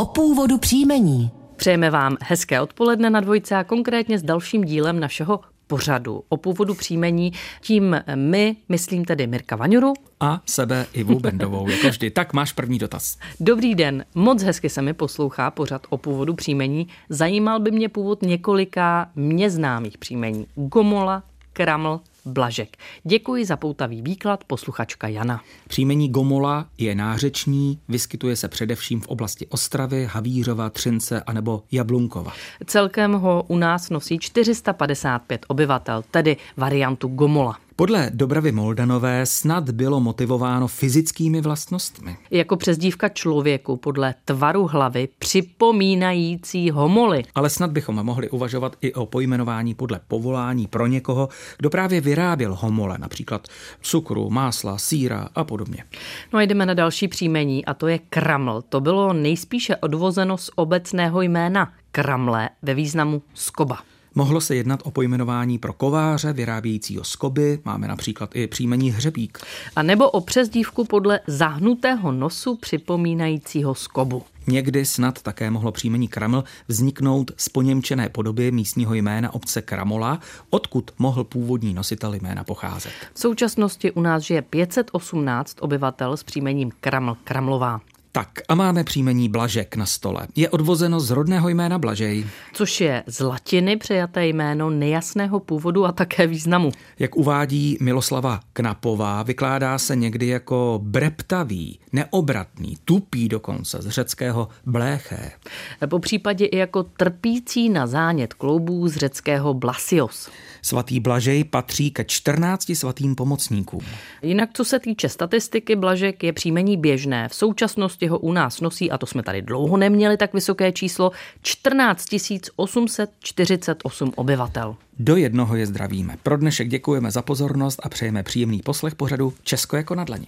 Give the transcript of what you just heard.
o původu příjmení. Přejeme vám hezké odpoledne na dvojce a konkrétně s dalším dílem našeho pořadu o původu příjmení. Tím my, myslím tedy Mirka Vaňuru. A sebe Ivu Bendovou, jako vždy. Tak máš první dotaz. Dobrý den, moc hezky se mi poslouchá pořad o původu příjmení. Zajímal by mě původ několika mě známých příjmení. Gomola, Kraml, Blažek. Děkuji za poutavý výklad posluchačka Jana. Příjmení Gomola je nářeční, vyskytuje se především v oblasti Ostravy, Havířova, Třince anebo Jablunkova. Celkem ho u nás nosí 455 obyvatel, tedy variantu Gomola. Podle Dobravy Moldanové snad bylo motivováno fyzickými vlastnostmi. Jako přezdívka člověku podle tvaru hlavy připomínající homoly. Ale snad bychom mohli uvažovat i o pojmenování podle povolání pro někoho, kdo právě vyráběl homole, například cukru, másla, síra a podobně. No a jdeme na další příjmení a to je kraml. To bylo nejspíše odvozeno z obecného jména kramle ve významu skoba. Mohlo se jednat o pojmenování pro kováře vyrábějícího skoby, máme například i příjmení hřebík. A nebo o přezdívku podle zahnutého nosu připomínajícího skobu. Někdy snad také mohlo příjmení Kraml vzniknout z poněmčené podoby místního jména obce Kramola, odkud mohl původní nositel jména pocházet. V současnosti u nás žije 518 obyvatel s příjmením Kraml Kramlová. Tak a máme příjmení Blažek na stole. Je odvozeno z rodného jména Blažej. Což je z latiny přejaté jméno nejasného původu a také významu. Jak uvádí Miloslava Knapová, vykládá se někdy jako breptavý, neobratný, tupý dokonce z řeckého bléché. Po případě i jako trpící na zánět kloubů z řeckého blasios. Svatý Blažej patří ke 14 svatým pomocníkům. Jinak, co se týče statistiky, Blažek je příjmení běžné. V současnosti ho u nás nosí, a to jsme tady dlouho neměli tak vysoké číslo, 14 848 obyvatel. Do jednoho je zdravíme. Pro dnešek děkujeme za pozornost a přejeme příjemný poslech pořadu Česko jako na dlani.